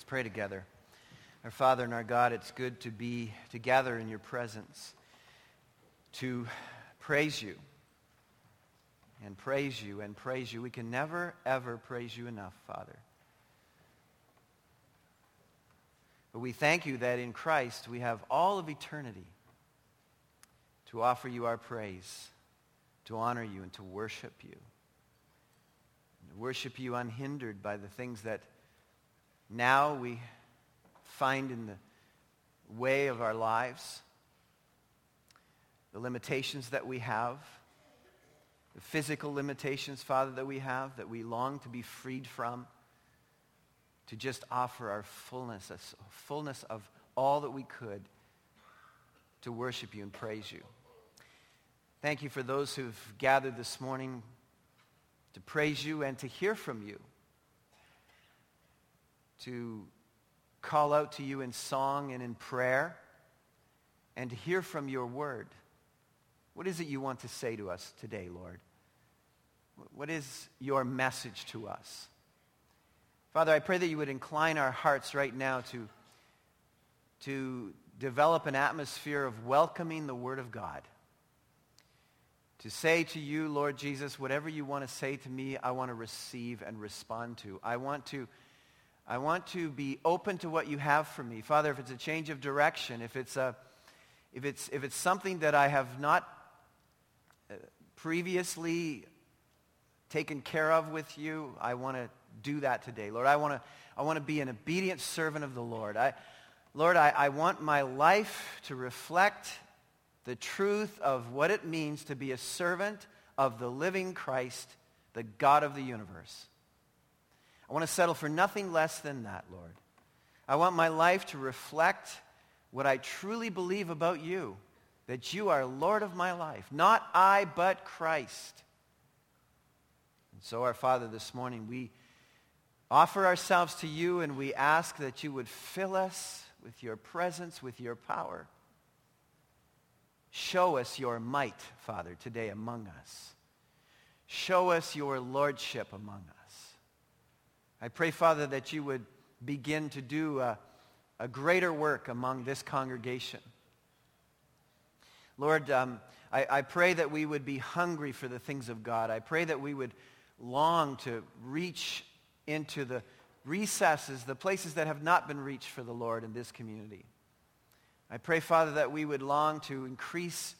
Let's pray together. Our Father and our God, it's good to be together in your presence, to praise you and praise you and praise you. We can never, ever praise you enough, Father. But we thank you that in Christ we have all of eternity to offer you our praise, to honor you, and to worship you. And to worship you unhindered by the things that now we find in the way of our lives, the limitations that we have, the physical limitations, Father, that we have, that we long to be freed from to just offer our fullness, a fullness of all that we could to worship you and praise you. Thank you for those who've gathered this morning to praise you and to hear from you, to call out to you in song and in prayer, and to hear from your word. What is it you want to say to us today, Lord? What is your message to us? Father, I pray that you would incline our hearts right now to, to develop an atmosphere of welcoming the Word of God. To say to you, Lord Jesus, whatever you want to say to me, I want to receive and respond to. I want to, I want to be open to what you have for me. Father, if it's a change of direction, if it's, a, if it's, if it's something that I have not uh, previously taken care of with you, I want to do that today. Lord, I want to I want to be an obedient servant of the Lord. I, Lord, I, I want my life to reflect the truth of what it means to be a servant of the living Christ, the God of the universe. I want to settle for nothing less than that, Lord. I want my life to reflect what I truly believe about you, that you are Lord of my life. Not I, but Christ. And so, our Father, this morning, we offer ourselves to you and we ask that you would fill us with your presence, with your power. Show us your might, Father, today among us. Show us your lordship among us. I pray, Father, that you would begin to do a, a greater work among this congregation. Lord, um, I, I pray that we would be hungry for the things of God. I pray that we would long to reach into the recesses, the places that have not been reached for the Lord in this community. I pray, Father, that we would long to increase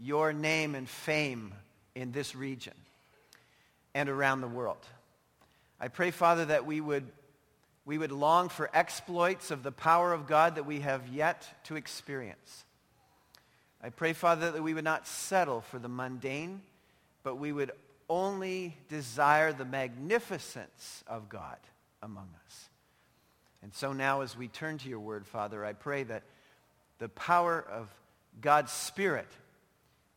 your name and fame in this region and around the world. I pray, Father, that we would, we would long for exploits of the power of God that we have yet to experience. I pray, Father, that we would not settle for the mundane, but we would only desire the magnificence of God among us. And so now as we turn to your word, Father, I pray that the power of God's Spirit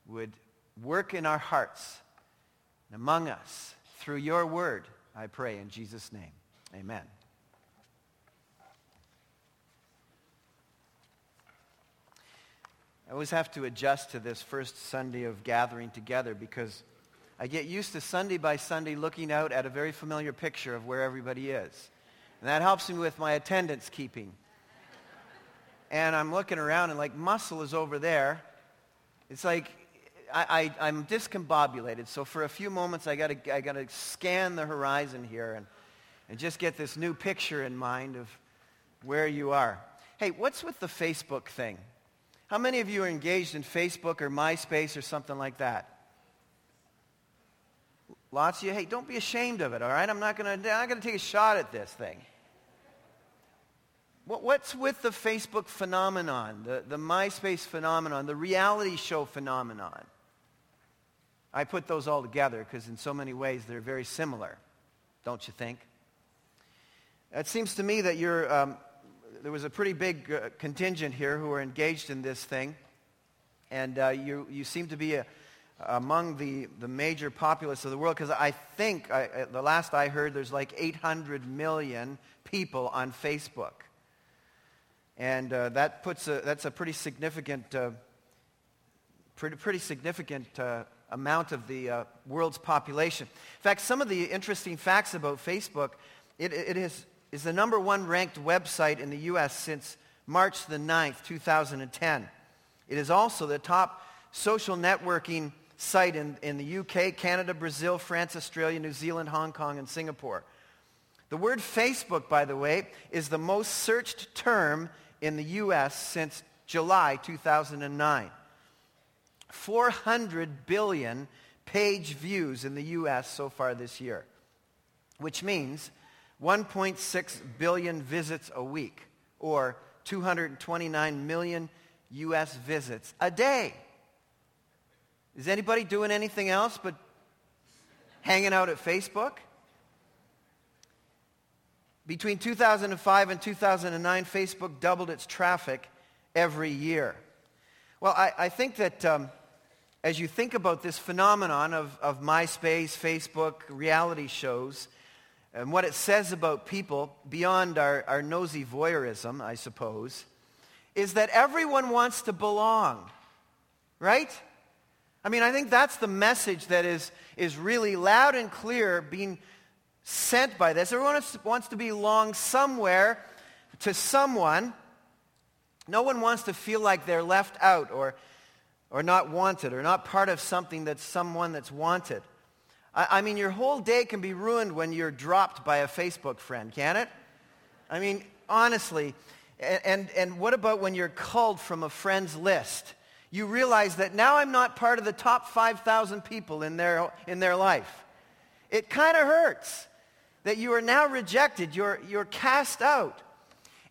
would work in our hearts and among us through your word, I pray in Jesus' name. Amen. I always have to adjust to this first Sunday of gathering together because I get used to Sunday by Sunday looking out at a very familiar picture of where everybody is. And that helps me with my attendance keeping. And I'm looking around and like muscle is over there. It's like I, I, am discombobulated. So for a few moments, I got I to scan the horizon here and, and just get this new picture in mind of where you are. Hey, what's with the Facebook thing? How many of you are engaged in Facebook or MySpace or something like that? Lots of you, hey, don't be ashamed of it, all right? I'm not going to take a shot at this thing. What, what's with the Facebook phenomenon, the, the MySpace phenomenon, the reality show phenomenon? I put those all together because in so many ways they're very similar, don't you think? It seems to me that you're, um, there was a pretty big uh, contingent here who are engaged in this thing, and uh, you, you seem to be a, among the, the major populace of the world because I think, I, the last I heard, there's like 800 million people on Facebook. And uh, that puts a, that's a pretty significant, uh, pretty, pretty significant uh, amount of the uh, world's population. In fact, some of the interesting facts about Facebook, it, it has is the number one ranked website in the U.S. since March the 9th, 2010. It is also the top social networking site in, in the UK, Canada, Brazil, France, Australia, New Zealand, Hong Kong, and Singapore. The word Facebook, by the way, is the most searched term in the U.S. since July 2009. 400 billion page views in the U.S. so far this year, which means 1.6 billion visits a week, or 229 million U.S. visits a day. Is anybody doing anything else but hanging out at Facebook? Between 2005 and 2009, Facebook doubled its traffic every year. Well, I, I think that um, as you think about this phenomenon of, of MySpace, Facebook, reality shows, and what it says about people beyond our, our nosy voyeurism, I suppose, is that everyone wants to belong, right? I mean, I think that's the message that is, is really loud and clear being sent by this. Everyone wants to belong somewhere to someone. No one wants to feel like they're left out or, or not wanted or not part of something that's someone that's wanted. I, I mean, your whole day can be ruined when you're dropped by a Facebook friend, can it? I mean, honestly. And, and, and what about when you're culled from a friend's list? You realize that now I'm not part of the top 5,000 people in their, in their life. It kind of hurts that you are now rejected. You're, you're cast out.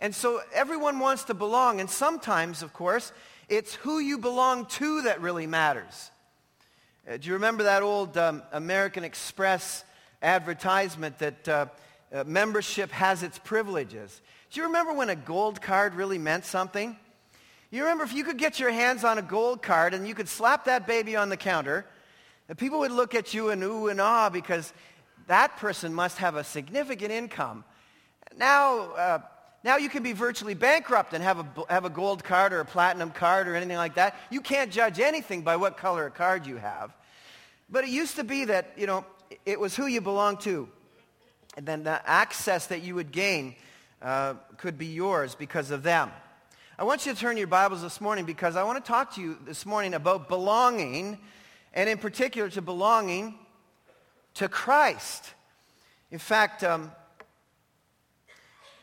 And so everyone wants to belong. And sometimes, of course, it's who you belong to that really matters. Uh, do you remember that old um, American Express advertisement that uh, uh, membership has its privileges? Do you remember when a gold card really meant something? You remember if you could get your hands on a gold card and you could slap that baby on the counter, the people would look at you and ooh and ah because that person must have a significant income. Now, uh, now you can be virtually bankrupt and have a, have a gold card or a platinum card or anything like that. You can't judge anything by what color a card you have. But it used to be that, you know, it was who you belonged to. And then the access that you would gain uh, could be yours because of them. I want you to turn your Bibles this morning because I want to talk to you this morning about belonging, and in particular to belonging to Christ. In fact, um,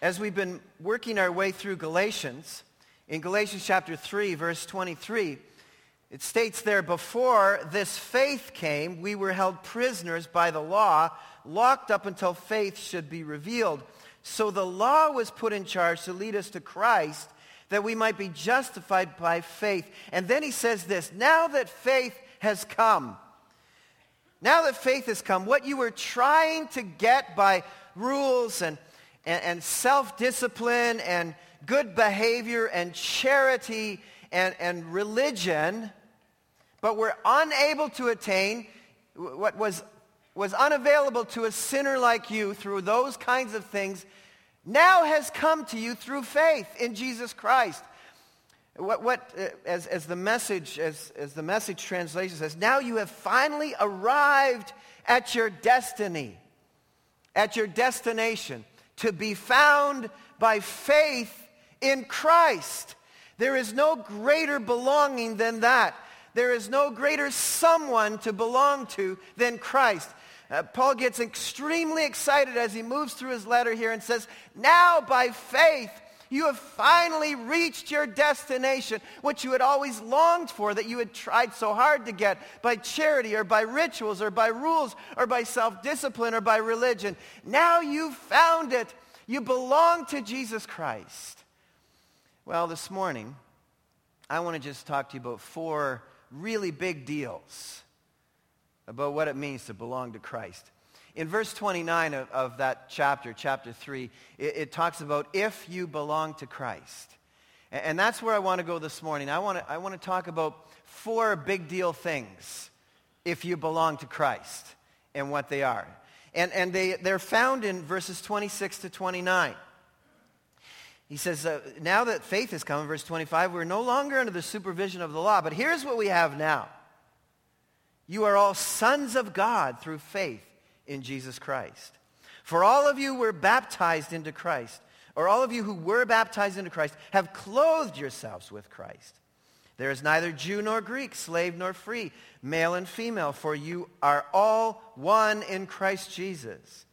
as we've been working our way through Galatians, in Galatians chapter 3, verse 23, it states there, before this faith came, we were held prisoners by the law, locked up until faith should be revealed. So the law was put in charge to lead us to Christ, that we might be justified by faith. And then he says this, now that faith has come, now that faith has come, what you were trying to get by rules and, and, and self-discipline and good behavior and charity and, and religion, but we're unable to attain, what was, was unavailable to a sinner like you through those kinds of things, now has come to you through faith in Jesus Christ. What, what uh, as, as, the message, as, as the message translation says, now you have finally arrived at your destiny, at your destination, to be found by faith in Christ. There is no greater belonging than that. There is no greater someone to belong to than Christ. Uh, Paul gets extremely excited as he moves through his letter here and says, Now by faith you have finally reached your destination, what you had always longed for, that you had tried so hard to get by charity or by rituals or by rules or by self-discipline or by religion. Now you've found it. You belong to Jesus Christ. Well, this morning, I want to just talk to you about four really big deals about what it means to belong to Christ. In verse 29 of, of that chapter, chapter 3, it, it, talks about if you belong to Christ. And, and that's where I want to go this morning. I want to, I talk about four big deal things if you belong to Christ and what they are. And, and they, they're found in verses 26 to 29. He says, uh, now that faith has come, in verse 25, we're no longer under the supervision of the law. But here's what we have now. You are all sons of God through faith in Jesus Christ. For all of you who were baptized into Christ, or all of you who were baptized into Christ, have clothed yourselves with Christ. There is neither Jew nor Greek, slave nor free, male and female, for you are all one in Christ Jesus.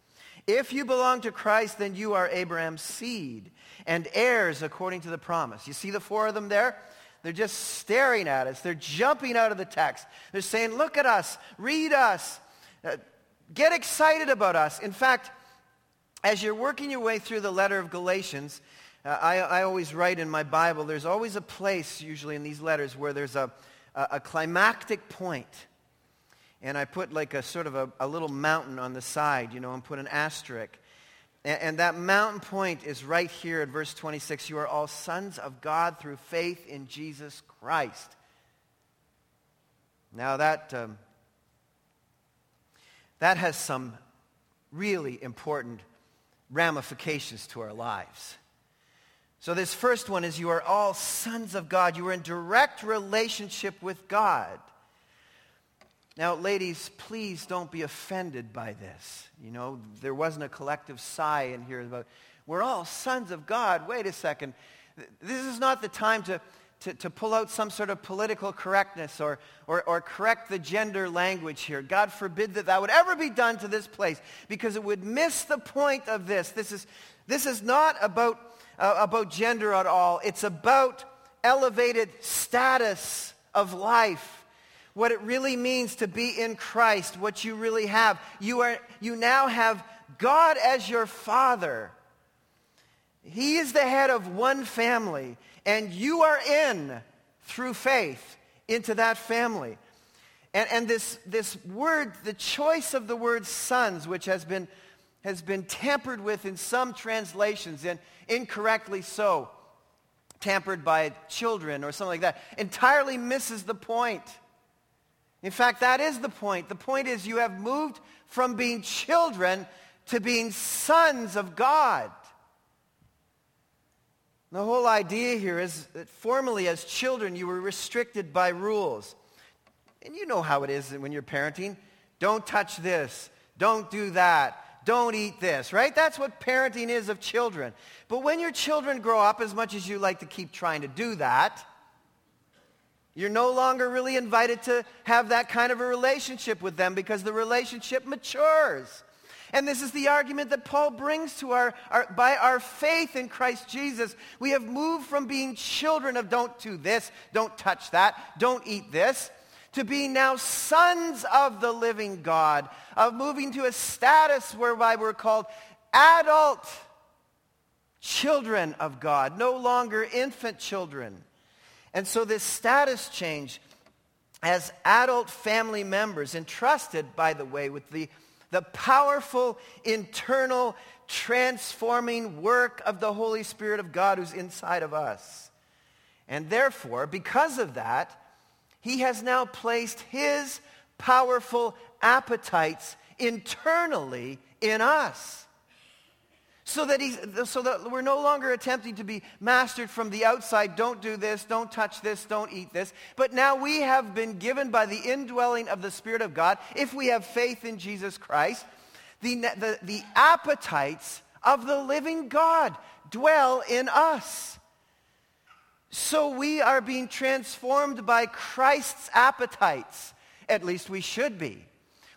If you belong to Christ, then you are Abraham's seed and heirs according to the promise. You see the four of them there? They're just staring at us. They're jumping out of the text. They're saying, look at us, read us, uh, get excited about us. In fact, as you're working your way through the letter of Galatians, uh, I, I, always write in my Bible, there's always a place, usually in these letters, where there's a, a, a climactic point. And I put like a sort of a, a, little mountain on the side, you know, and put an asterisk. And, and that mountain point is right here at verse 26. You are all sons of God through faith in Jesus Christ. Now that, um, that has some really important ramifications to our lives. So, this first one is you are all sons of God. You are in direct relationship with God. Now, ladies, please don't be offended by this. You know, there wasn't a collective sigh in here about, we're all sons of God. Wait a second. This is not the time to, to, to pull out some sort of political correctness or, or, or correct the gender language here. God forbid that that would ever be done to this place because it would miss the point of this. This is, this is not about uh, about gender at all. It's about elevated status of life. What it really means to be in Christ, what you really have. You, are, you now have God as your father. He is the head of one family, and you are in through faith into that family. And, and this, this word, the choice of the word sons, which has been has been tampered with in some translations, and incorrectly so, tampered by children or something like that, entirely misses the point. In fact, that is the point. The point is you have moved from being children to being sons of God. The whole idea here is that formerly as children you were restricted by rules. And you know how it is when you're parenting. Don't touch this. Don't do that don't eat this, right? That's what parenting is of children. But when your children grow up, as much as you like to keep trying to do that, you're no longer really invited to have that kind of a relationship with them because the relationship matures. And this is the argument that Paul brings to our, our, by our faith in Christ Jesus. We have moved from being children of don't do this, don't touch that, don't eat this, to be now sons of the living God, of moving to a status whereby we're called adult children of God, no longer infant children. And so this status change as adult family members, entrusted, by the way, with the, the powerful internal transforming work of the Holy Spirit of God who's inside of us. And therefore, because of that, he has now placed his powerful appetites internally in us. So that, he's, so that we're no longer attempting to be mastered from the outside. Don't do this, don't touch this, don't eat this. But now we have been given by the indwelling of the Spirit of God, if we have faith in Jesus Christ, the, the, the appetites of the living God dwell in us. So we are being transformed by Christ's appetites. At least we should be.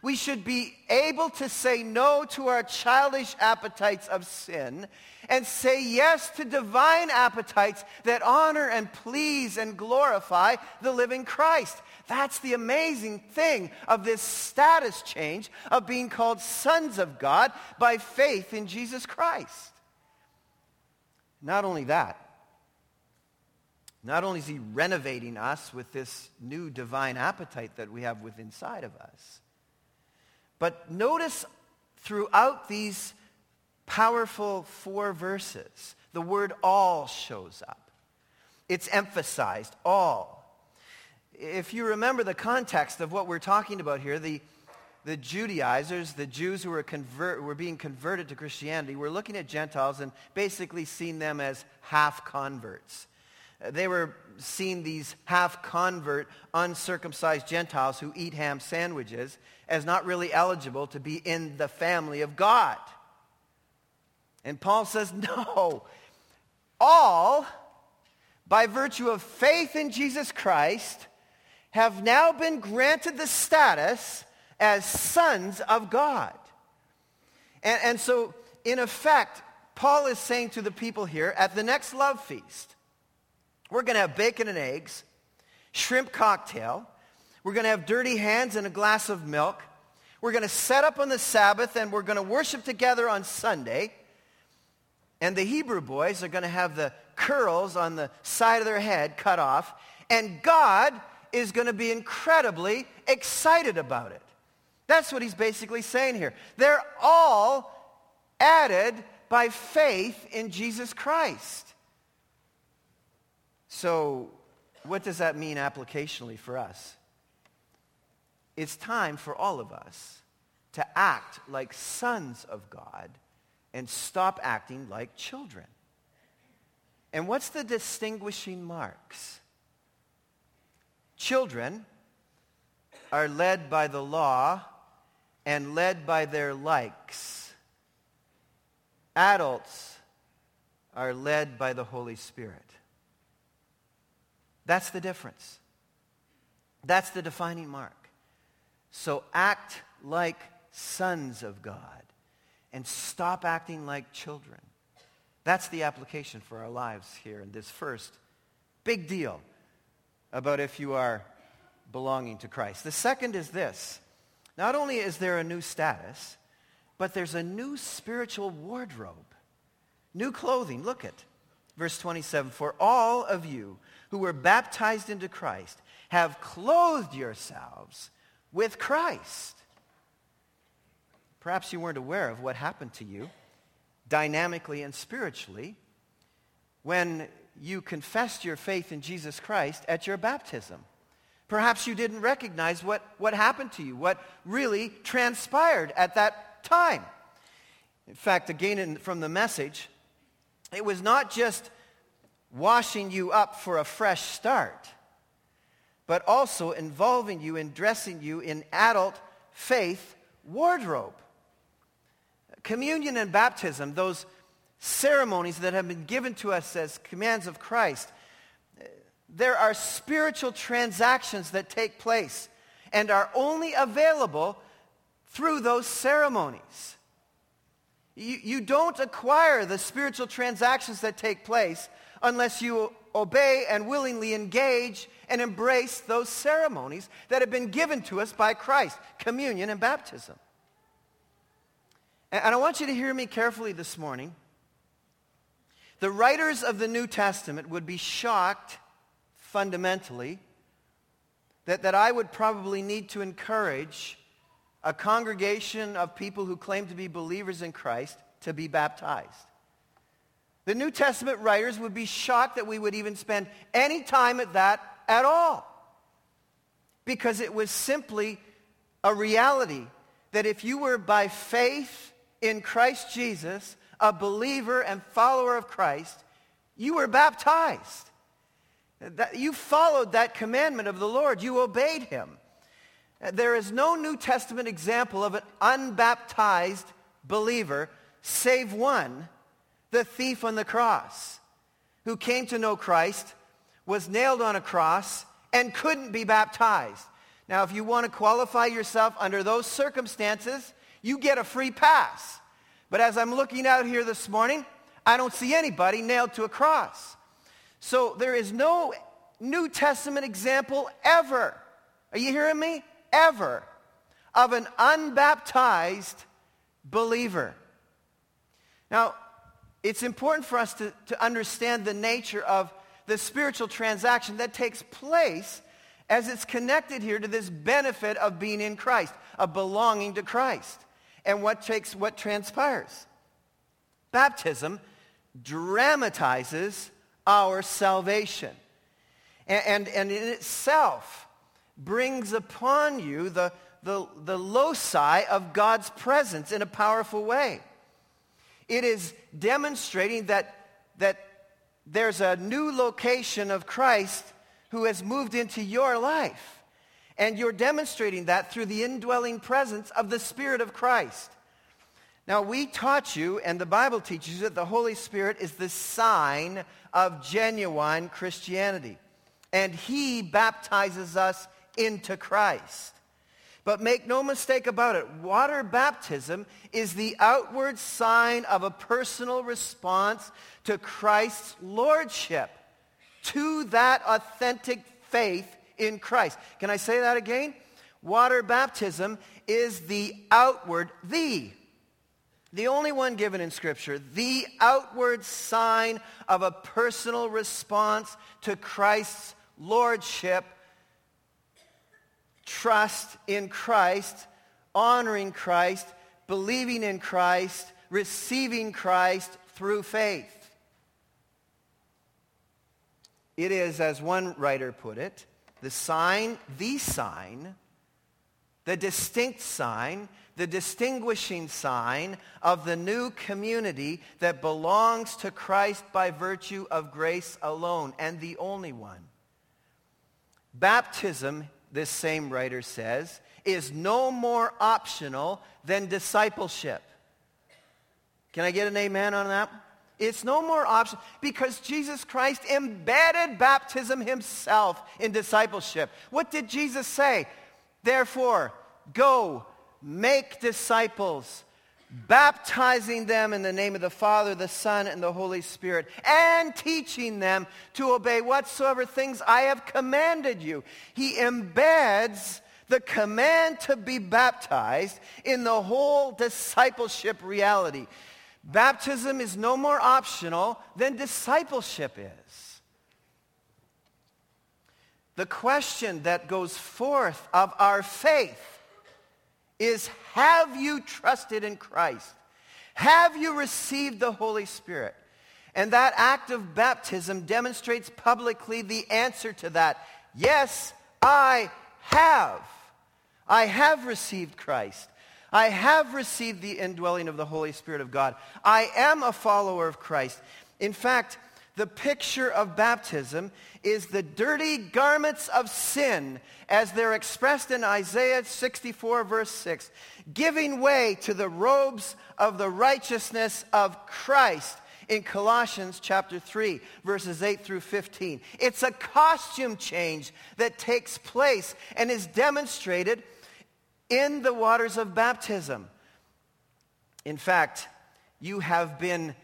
We should be able to say no to our childish appetites of sin and say yes to divine appetites that honor and please and glorify the living Christ. That's the amazing thing of this status change of being called sons of God by faith in Jesus Christ. Not only that, not only is he renovating us with this new divine appetite that we have within inside of us, but notice throughout these powerful four verses, the word all shows up. It's emphasized, all. If you remember the context of what we're talking about here, the, the Judaizers, the Jews who were, convert, were being converted to Christianity, were looking at Gentiles and basically seeing them as half converts. They were seeing these half-convert, uncircumcised Gentiles who eat ham sandwiches as not really eligible to be in the family of God. And Paul says, no. All, by virtue of faith in Jesus Christ, have now been granted the status as sons of God. And, and so, in effect, Paul is saying to the people here at the next love feast, we're going to have bacon and eggs, shrimp cocktail, we're going to have dirty hands and a glass of milk. We're going to set up on the Sabbath and we're going to worship together on Sunday. And the Hebrew boys are going to have the curls on the side of their head cut off. And God is going to be incredibly excited about it. That's what he's basically saying here. They're all added by faith in Jesus Christ. So what does that mean applicationally for us? It's time for all of us to act like sons of God and stop acting like children. And what's the distinguishing marks? Children are led by the law and led by their likes. Adults are led by the Holy Spirit. That's the difference. That's the defining mark. So act like sons of God and stop acting like children. That's the application for our lives here in this first big deal about if you are belonging to Christ. The second is this. Not only is there a new status, but there's a new spiritual wardrobe. New clothing. Look at verse 27. For all of you who were baptized into Christ have clothed yourselves with Christ. Perhaps you weren't aware of what happened to you dynamically and spiritually when you confessed your faith in Jesus Christ at your baptism. Perhaps you didn't recognize what, what happened to you, what really transpired at that time. In fact, again in, from the message, it was not just washing you up for a fresh start, but also involving you in dressing you in adult faith wardrobe. Communion and baptism, those ceremonies that have been given to us as commands of Christ, there are spiritual transactions that take place and are only available through those ceremonies. You, you don't acquire the spiritual transactions that take place unless you obey and willingly engage and embrace those ceremonies that have been given to us by Christ, communion and baptism. And I want you to hear me carefully this morning. The writers of the New Testament would be shocked fundamentally that, that I would probably need to encourage a congregation of people who claim to be believers in Christ to be baptized. The New Testament writers would be shocked that we would even spend any time at that at all. Because it was simply a reality that if you were by faith in Christ Jesus, a believer and follower of Christ, you were baptized. That you followed that commandment of the Lord. You obeyed him. There is no New Testament example of an unbaptized believer save one, the thief on the cross, who came to know Christ, was nailed on a cross, and couldn't be baptized. Now, if you want to qualify yourself under those circumstances, you get a free pass. But as I'm looking out here this morning, I don't see anybody nailed to a cross. So there is no New Testament example ever. Are you hearing me? Ever. Of an unbaptized believer. Now, it's important for us to, to understand the nature of the spiritual transaction that takes place as it's connected here to this benefit of being in Christ, of belonging to Christ, and what takes what transpires. Baptism dramatizes our salvation. And, and, and in itself brings upon you the, the, the loci of God's presence in a powerful way. It is demonstrating that, that there's a new location of Christ who has moved into your life. And you're demonstrating that through the indwelling presence of the Spirit of Christ. Now, we taught you, and the Bible teaches that the Holy Spirit is the sign of genuine Christianity. And he baptizes us into Christ. But make no mistake about it, water baptism is the outward sign of a personal response to Christ's lordship, to that authentic faith in Christ. Can I say that again? Water baptism is the outward, the, the only one given in Scripture, the outward sign of a personal response to Christ's lordship trust in Christ, honoring Christ, believing in Christ, receiving Christ through faith. It is, as one writer put it, the sign, the sign, the distinct sign, the distinguishing sign of the new community that belongs to Christ by virtue of grace alone and the only one. Baptism this same writer says, is no more optional than discipleship. Can I get an amen on that? It's no more option because Jesus Christ embedded baptism himself in discipleship. What did Jesus say? Therefore, go, make disciples, baptizing them in the name of the Father, the Son, and the Holy Spirit, and teaching them to obey whatsoever things I have commanded you. He embeds the command to be baptized in the whole discipleship reality. Baptism is no more optional than discipleship is. The question that goes forth of our faith is have you trusted in Christ? Have you received the Holy Spirit? And that act of baptism demonstrates publicly the answer to that. Yes, I have. I have received Christ. I have received the indwelling of the Holy Spirit of God. I am a follower of Christ. In fact, the picture of baptism is the dirty garments of sin as they're expressed in Isaiah 64 verse 6, giving way to the robes of the righteousness of Christ in Colossians chapter 3 verses 8 through 15. It's a costume change that takes place and is demonstrated in the waters of baptism. In fact, you have been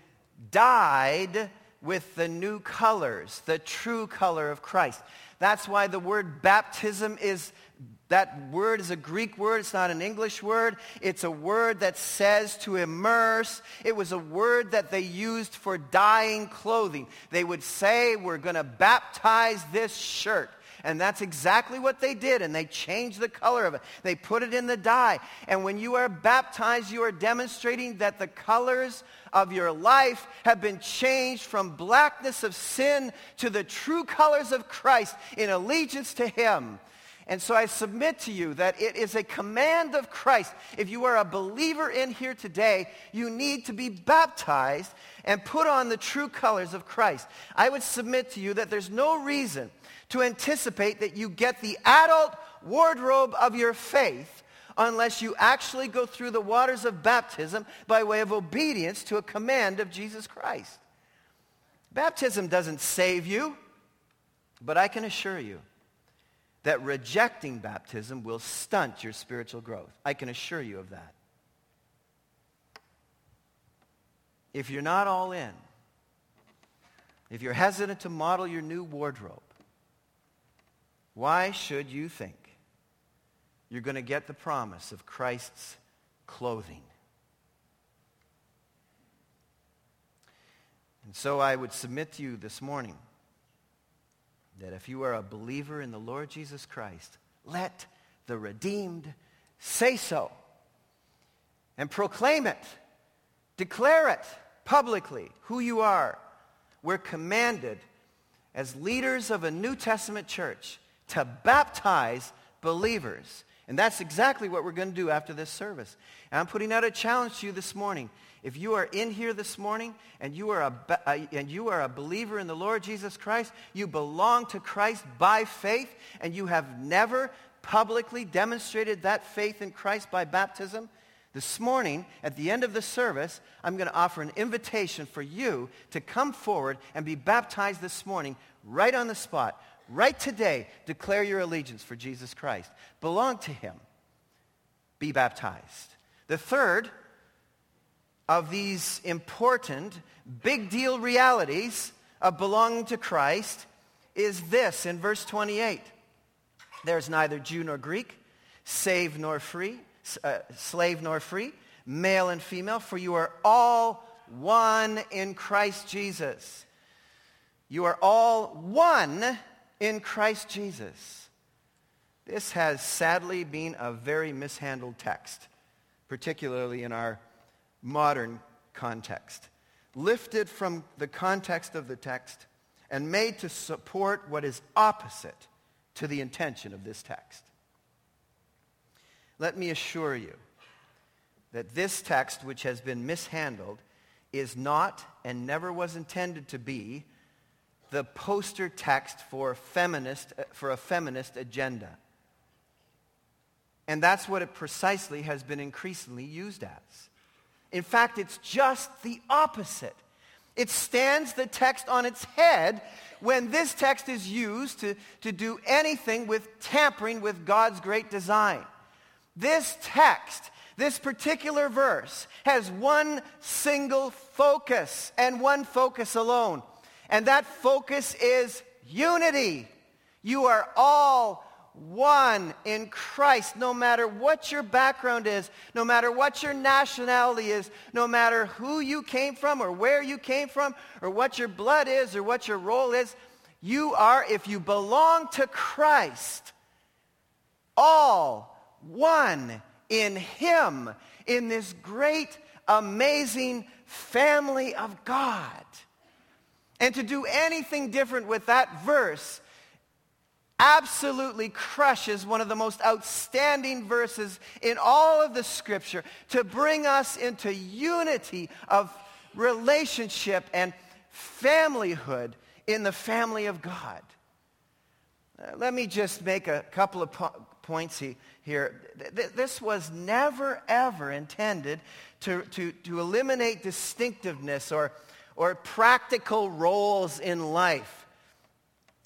dyed with the new colors, the true color of Christ. That's why the word baptism is, that word is a Greek word. It's not an English word. It's a word that says to immerse. It was a word that they used for dyeing clothing. They would say, we're going to baptize this shirt. And that's exactly what they did. And they changed the color of it. They put it in the dye. And when you are baptized, you are demonstrating that the colors of your life have been changed from blackness of sin to the true colors of Christ in allegiance to him. And so I submit to you that it is a command of Christ. If you are a believer in here today, you need to be baptized and put on the true colors of Christ. I would submit to you that there's no reason to anticipate that you get the adult wardrobe of your faith unless you actually go through the waters of baptism by way of obedience to a command of Jesus Christ. Baptism doesn't save you, but I can assure you that rejecting baptism will stunt your spiritual growth. I can assure you of that. If you're not all in, if you're hesitant to model your new wardrobe, why should you think you're going to get the promise of Christ's clothing? And so I would submit to you this morning that if you are a believer in the Lord Jesus Christ, let the redeemed say so and proclaim it. Declare it publicly who you are. We're commanded as leaders of a New Testament church to baptize believers. And that's exactly what we're going to do after this service. And I'm putting out a challenge to you this morning. If you are in here this morning and you are a, and you are a believer in the Lord Jesus Christ, you belong to Christ by faith, and you have never publicly demonstrated that faith in Christ by baptism, This morning, at the end of the service, I'm going to offer an invitation for you to come forward and be baptized this morning, right on the spot, right today. Declare your allegiance for Jesus Christ. Belong to him. Be baptized. The third of these important, big deal realities of belonging to Christ is this in verse 28. There's neither Jew nor Greek, slave nor free, uh, slave nor free, male and female, for you are all one in Christ Jesus. You are all one in Christ Jesus. This has sadly been a very mishandled text, particularly in our modern context. Lifted from the context of the text and made to support what is opposite to the intention of this text. Let me assure you that this text, which has been mishandled, is not and never was intended to be the poster text for, feminist, uh, for a feminist agenda. And that's what it precisely has been increasingly used as. In fact, it's just the opposite. It stands the text on its head when this text is used to, to do anything with tampering with God's great design. This text, this particular verse, has one single focus and one focus alone. And that focus is unity. You are all one in Christ, no matter what your background is, no matter what your nationality is, no matter who you came from or where you came from or what your blood is or what your role is. You are, if you belong to Christ, all one in Him, in this great, amazing family of God. And to do anything different with that verse absolutely crushes one of the most outstanding verses in all of the scripture to bring us into unity of relationship and familyhood in the family of God. Uh, let me just make a couple of po- points he, here. Th- this was never, ever intended to, to, to eliminate distinctiveness or, or practical roles in life.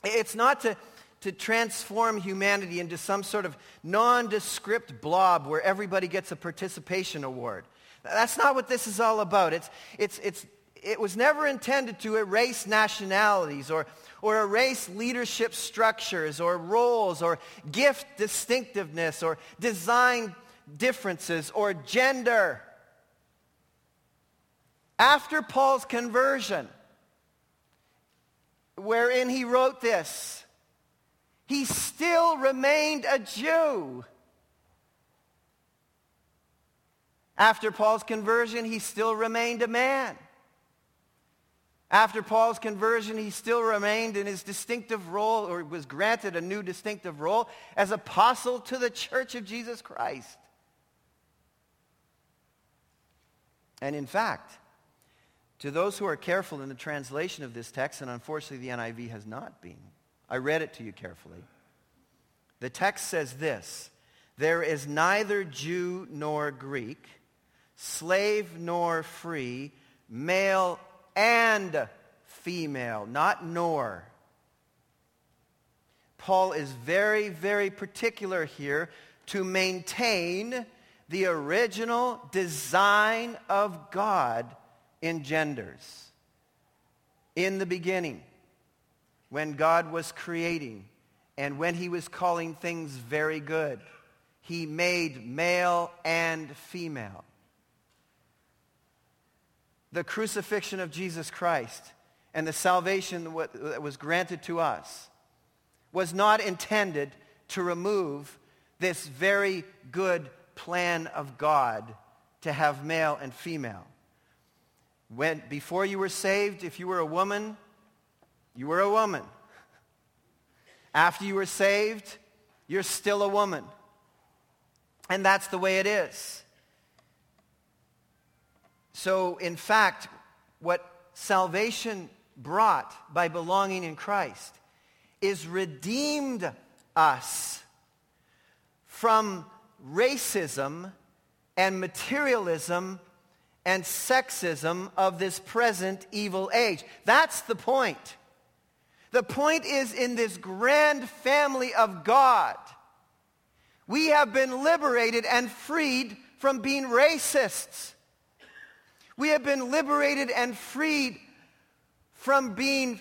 It's not to, to transform humanity into some sort of nondescript blob where everybody gets a participation award. That's not what this is all about. It's, it's, it's, it was never intended to erase nationalities or, or erase leadership structures or roles or gift distinctiveness or design differences or gender. After Paul's conversion, wherein he wrote this, he still remained a Jew. After Paul's conversion, he still remained a man. After Paul's conversion, he still remained in his distinctive role, or was granted a new distinctive role as apostle to the church of Jesus Christ. And in fact, to those who are careful in the translation of this text, and unfortunately the NIV has not been, I read it to you carefully. The text says this There is neither Jew nor Greek, slave nor free, male and female, not nor. Paul is very, very particular here to maintain the original design of God in genders. In the beginning, when God was creating and when he was calling things very good, he made male and female. The crucifixion of Jesus Christ and the salvation that was granted to us was not intended to remove this very good plan of God to have male and female. When, before you were saved, if you were a woman, you were a woman. After you were saved, you're still a woman. And that's the way it is. So, in fact, what salvation brought by belonging in Christ is redeemed us from racism and materialism and sexism of this present evil age. That's the point. The point is in this grand family of God, we have been liberated and freed from being racists. We have been liberated and freed from being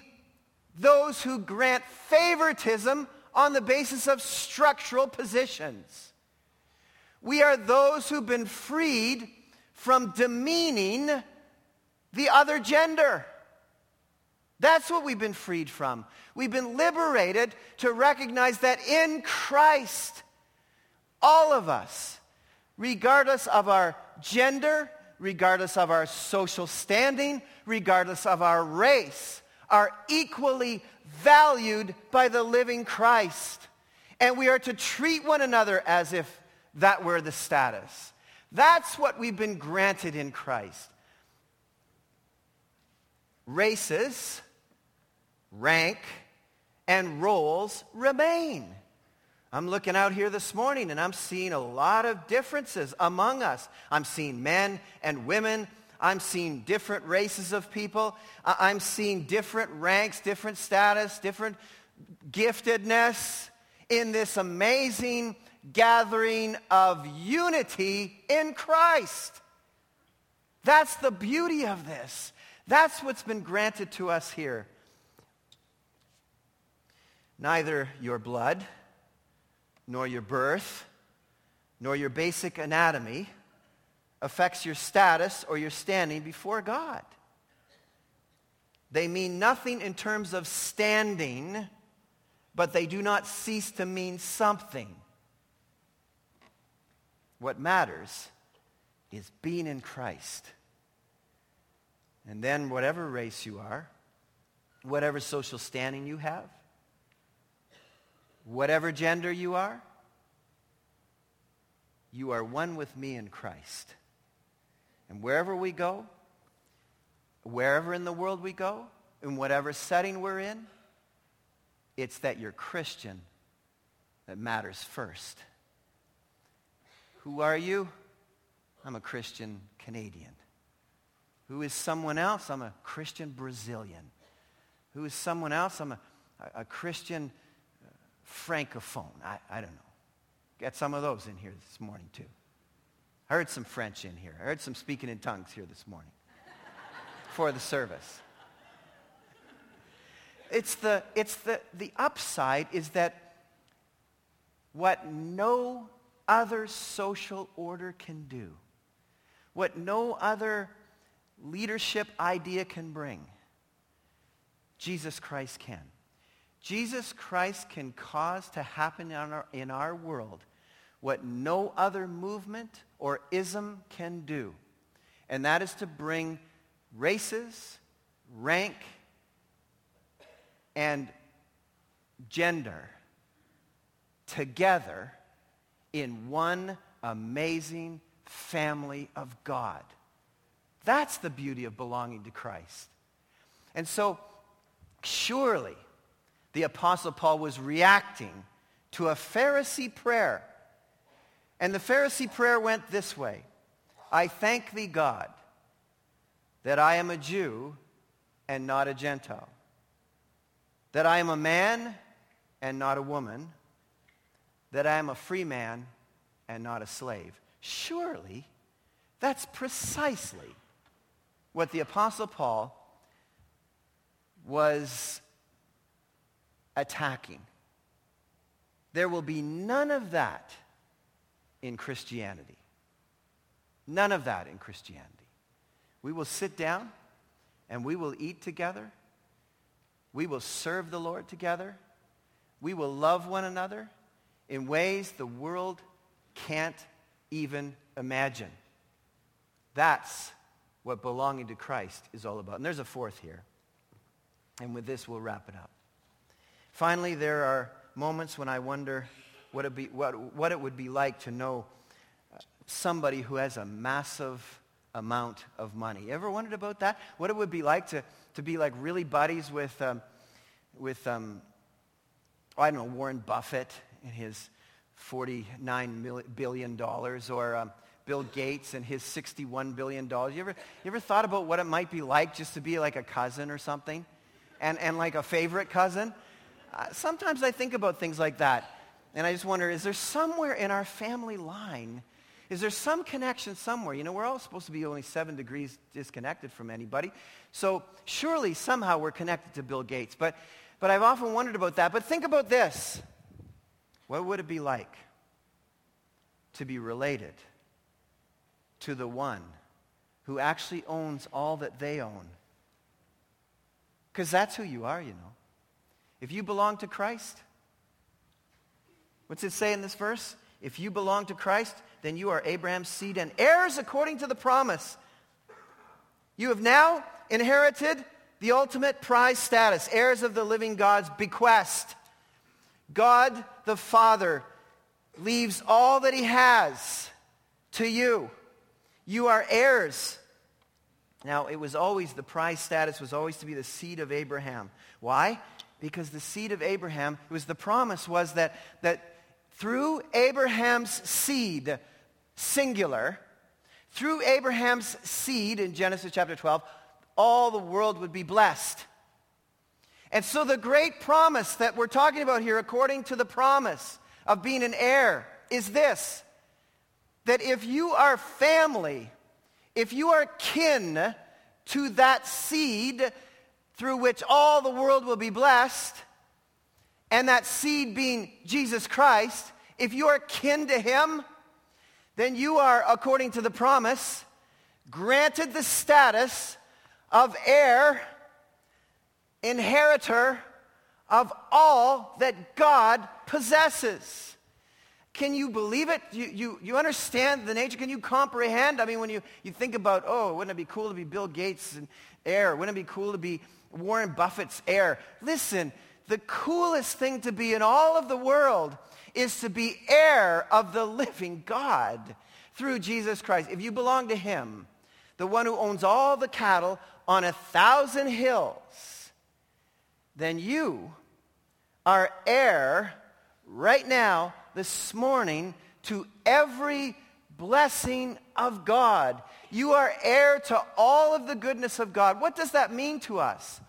those who grant favoritism on the basis of structural positions. We are those who've been freed from demeaning the other gender. That's what we've been freed from. We've been liberated to recognize that in Christ, all of us, regardless of our gender, regardless of our social standing, regardless of our race, are equally valued by the living Christ. And we are to treat one another as if that were the status. That's what we've been granted in Christ. Races, rank, and roles remain. I'm looking out here this morning and I'm seeing a lot of differences among us. I'm seeing men and women. I'm seeing different races of people. I'm seeing different ranks, different status, different giftedness in this amazing gathering of unity in Christ. That's the beauty of this. That's what's been granted to us here. Neither your blood, nor your birth, nor your basic anatomy affects your status or your standing before God. They mean nothing in terms of standing, but they do not cease to mean something. What matters is being in Christ. And then, whatever race you are, whatever social standing you have, whatever gender you are, you are one with me in Christ. And wherever we go, wherever in the world we go, in whatever setting we're in, it's that you're Christian that matters first. Who are you? I'm a Christian Canadian. Who is someone else? I'm a Christian Brazilian. Who is someone else? I'm a, a Christian uh, Francophone. I, I don't know. Got some of those in here this morning, too. I heard some French in here. I heard some speaking in tongues here this morning for the service. It's the, it's the, the upside is that what no other social order can do, what no other leadership idea can bring, Jesus Christ can. Jesus Christ can cause to happen in our, in our world what no other movement or ism can do. And that is to bring races, rank, and gender together in one amazing family of God. That's the beauty of belonging to Christ. And so, surely, the Apostle Paul was reacting to a Pharisee prayer. And the Pharisee prayer went this way I thank thee, God, that I am a Jew and not a Gentile, that I am a man and not a woman that I am a free man and not a slave. Surely, that's precisely what the Apostle Paul was attacking. There will be none of that in Christianity. None of that in Christianity. We will sit down and we will eat together. We will serve the Lord together. We will love one another in ways the world can't even imagine. That's what belonging to Christ is all about. And there's a fourth here. And with this, we'll wrap it up. Finally, there are moments when I wonder what it, be, what, what it would be like to know somebody who has a massive amount of money. Ever wondered about that? What it would be like to, to be like really buddies with, um, with um, I don't know, Warren Buffett and his $49 billion, or um, Bill Gates and his $61 billion. You ever, you ever thought about what it might be like just to be like a cousin or something? And, and like a favorite cousin? Uh, sometimes I think about things like that. And I just wonder, is there somewhere in our family line, is there some connection somewhere? You know, we're all supposed to be only seven degrees disconnected from anybody. So surely somehow we're connected to Bill Gates. But, but I've often wondered about that. But think about this. What would it be like to be related to the one who actually owns all that they own? Because that's who you are, you know. If you belong to Christ, what's it say in this verse? If you belong to Christ, then you are Abraham's seed and heirs according to the promise. You have now inherited the ultimate prize status, heirs of the living God's bequest. God the Father leaves all that he has to you. You are heirs. Now, it was always, the prize status was always to be the seed of Abraham. Why? because the seed of Abraham, it was the promise was that, that through Abraham's seed, singular, through Abraham's seed in Genesis chapter 12, all the world would be blessed. And so the great promise that we're talking about here, according to the promise of being an heir, is this, that if you are family, if you are kin to that seed, through which all the world will be blessed, and that seed being Jesus Christ, if you are kin to him, then you are, according to the promise, granted the status of heir, inheritor of all that God possesses. Can you believe it? You, you, you understand the nature? Can you comprehend? I mean, when you, you think about, oh, wouldn't it be cool to be Bill Gates heir? Wouldn't it be cool to be Warren Buffett's heir. Listen, the coolest thing to be in all of the world is to be heir of the living God through Jesus Christ. If you belong to him, the one who owns all the cattle on a thousand hills, then you are heir right now, this morning, to every blessing of God. You are heir to all of the goodness of God. What does that mean to us?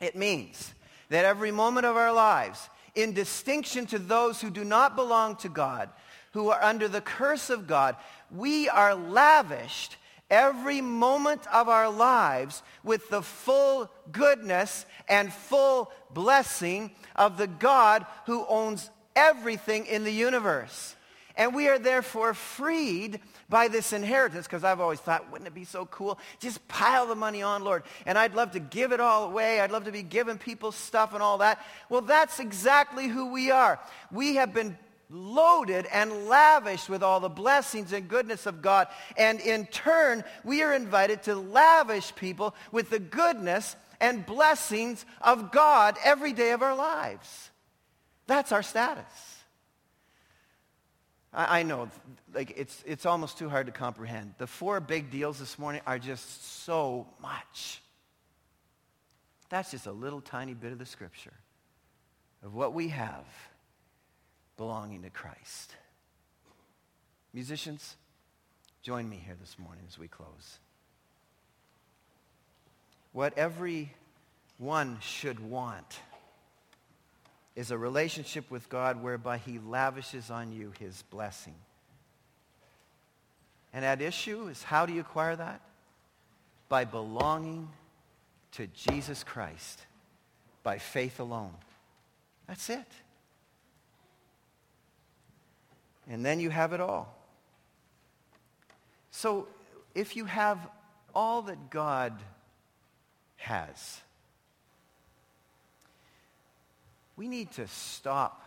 It means that every moment of our lives, in distinction to those who do not belong to God, who are under the curse of God, we are lavished every moment of our lives with the full goodness and full blessing of the God who owns everything in the universe. And we are therefore freed by this inheritance because I've always thought, wouldn't it be so cool? Just pile the money on, Lord. And I'd love to give it all away. I'd love to be giving people stuff and all that. Well, that's exactly who we are. We have been loaded and lavished with all the blessings and goodness of God. And in turn, we are invited to lavish people with the goodness and blessings of God every day of our lives. That's our status. I, I know, like, it's, it's almost too hard to comprehend. The four big deals this morning are just so much. That's just a little tiny bit of the scripture of what we have belonging to Christ. Musicians, join me here this morning as we close. What every one should want is a relationship with God whereby he lavishes on you his blessing. And at issue is how do you acquire that? By belonging to Jesus Christ by faith alone. That's it. And then you have it all. So if you have all that God has, we need to stop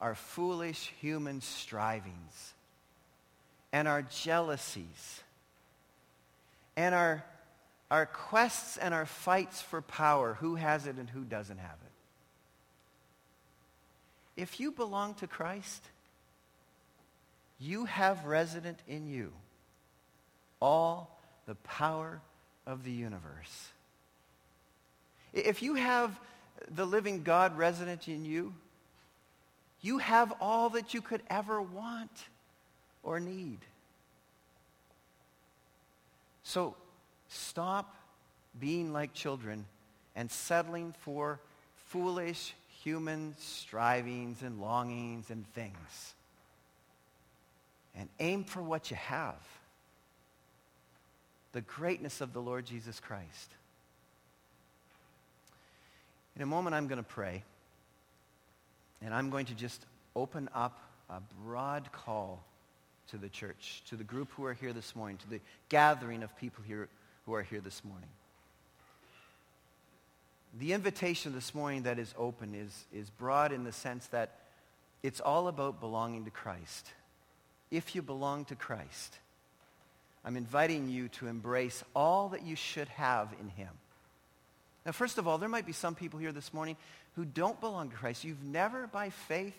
our foolish human strivings and our jealousies and our, our quests and our fights for power, who has it and who doesn't have it. If you belong to Christ, you have resident in you all the power of the universe. If you have the living God resident in you, you have all that you could ever want or need. So stop being like children and settling for foolish human strivings and longings and things. And aim for what you have. The greatness of the Lord Jesus Christ. In a moment, I'm going to pray. And I'm going to just open up a broad call to the church, to the group who are here this morning, to the gathering of people here who are here this morning. The invitation this morning that is open is, is broad in the sense that it's all about belonging to Christ. If you belong to Christ, I'm inviting you to embrace all that you should have in him. Now, first of all, there might be some people here this morning who don't belong to Christ. You've never, by faith,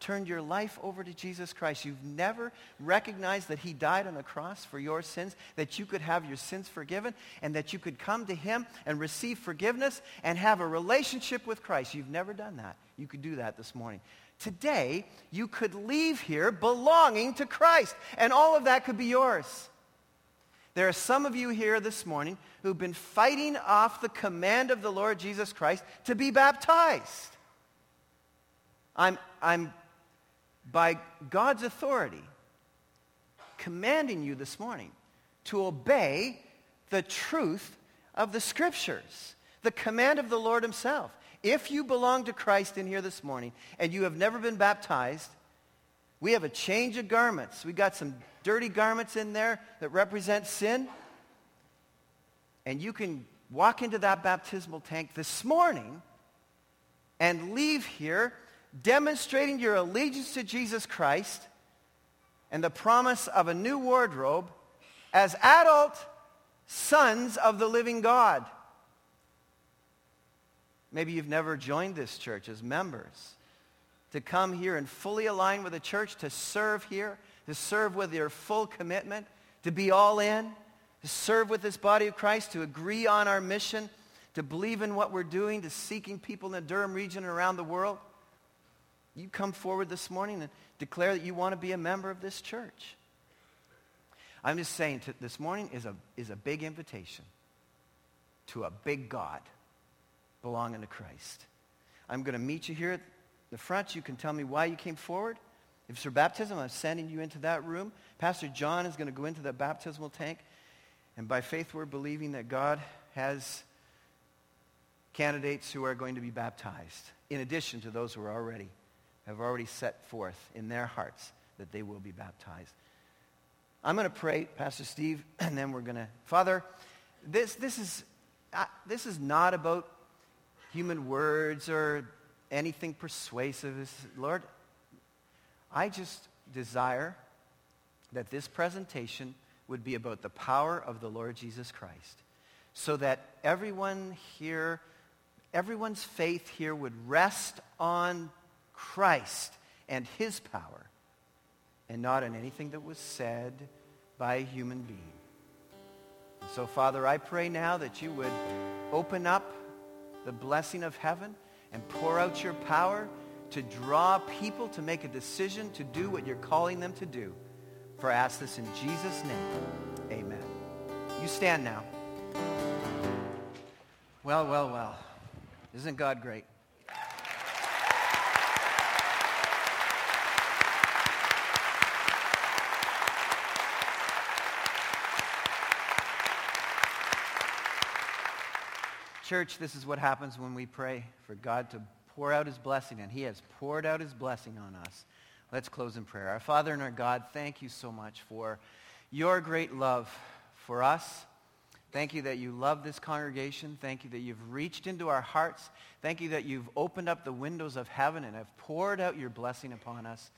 turned your life over to Jesus Christ. You've never recognized that he died on the cross for your sins, that you could have your sins forgiven, and that you could come to him and receive forgiveness and have a relationship with Christ. You've never done that. You could do that this morning. Today, you could leave here belonging to Christ, and all of that could be yours. There are some of you here this morning who've been fighting off the command of the Lord Jesus Christ to be baptized. I'm, I'm by God's authority, commanding you this morning to obey the truth of the scriptures, the command of the Lord himself. If you belong to Christ in here this morning and you have never been baptized, we have a change of garments. We got some dirty garments in there that represent sin. And you can walk into that baptismal tank this morning and leave here demonstrating your allegiance to Jesus Christ and the promise of a new wardrobe as adult sons of the living God. Maybe you've never joined this church as members. To come here and fully align with the church, to serve here, to serve with your full commitment, to be all in, to serve with this body of Christ, to agree on our mission, to believe in what we're doing, to seeking people in the Durham region and around the world you come forward this morning and declare that you want to be a member of this church. I'm just saying this morning is a, is a big invitation to a big God belonging to Christ. I'm going to meet you here at the front. You can tell me why you came forward. If it's for baptism, I'm sending you into that room. Pastor John is going to go into the baptismal tank. And by faith, we're believing that God has candidates who are going to be baptized, in addition to those who are already have already set forth in their hearts that they will be baptized. I'm going to pray, Pastor Steve, and then we're going to. Father, this, this, is, uh, this is not about human words or anything persuasive. Lord, I just desire that this presentation would be about the power of the Lord Jesus Christ so that everyone here, everyone's faith here would rest on Christ and his power and not on anything that was said by a human being. So, Father, I pray now that you would open up the blessing of heaven and pour out your power to draw people to make a decision to do what you're calling them to do. For I ask this in Jesus' name. Amen. You stand now. Well, well, well. Isn't God great? Church, this is what happens when we pray for God to pour out his blessing, and he has poured out his blessing on us. Let's close in prayer. Our Father and our God, thank you so much for your great love for us. Thank you that you love this congregation. Thank you that you've reached into our hearts. Thank you that you've opened up the windows of heaven and have poured out your blessing upon us.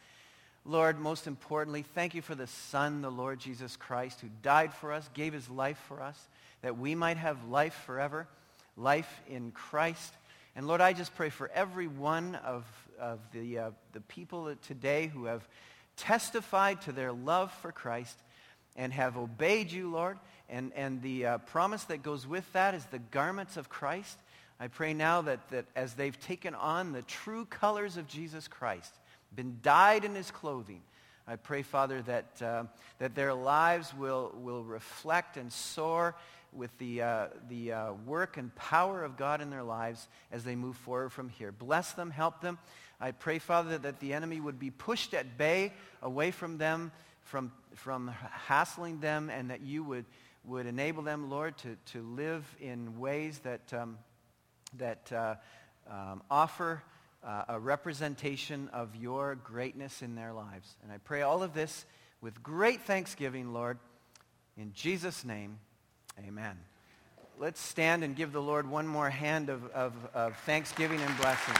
Lord, most importantly, thank you for the Son, the Lord Jesus Christ, who died for us, gave his life for us, that we might have life forever life in Christ. And Lord, I just pray for every one of, of the, uh, the people today who have testified to their love for Christ and have obeyed you, Lord. And, and the uh, promise that goes with that is the garments of Christ. I pray now that, that as they've taken on the true colors of Jesus Christ, been dyed in his clothing, I pray, Father, that, uh, that their lives will, will reflect and soar with the, uh, the uh, work and power of God in their lives as they move forward from here. Bless them, help them. I pray, Father, that the enemy would be pushed at bay away from them, from, from hassling them, and that you would, would enable them, Lord, to, to live in ways that, um, that uh, um, offer uh, a representation of your greatness in their lives. And I pray all of this with great thanksgiving, Lord. In Jesus' name, amen. Let's stand and give the Lord one more hand of, of, of thanksgiving and blessing.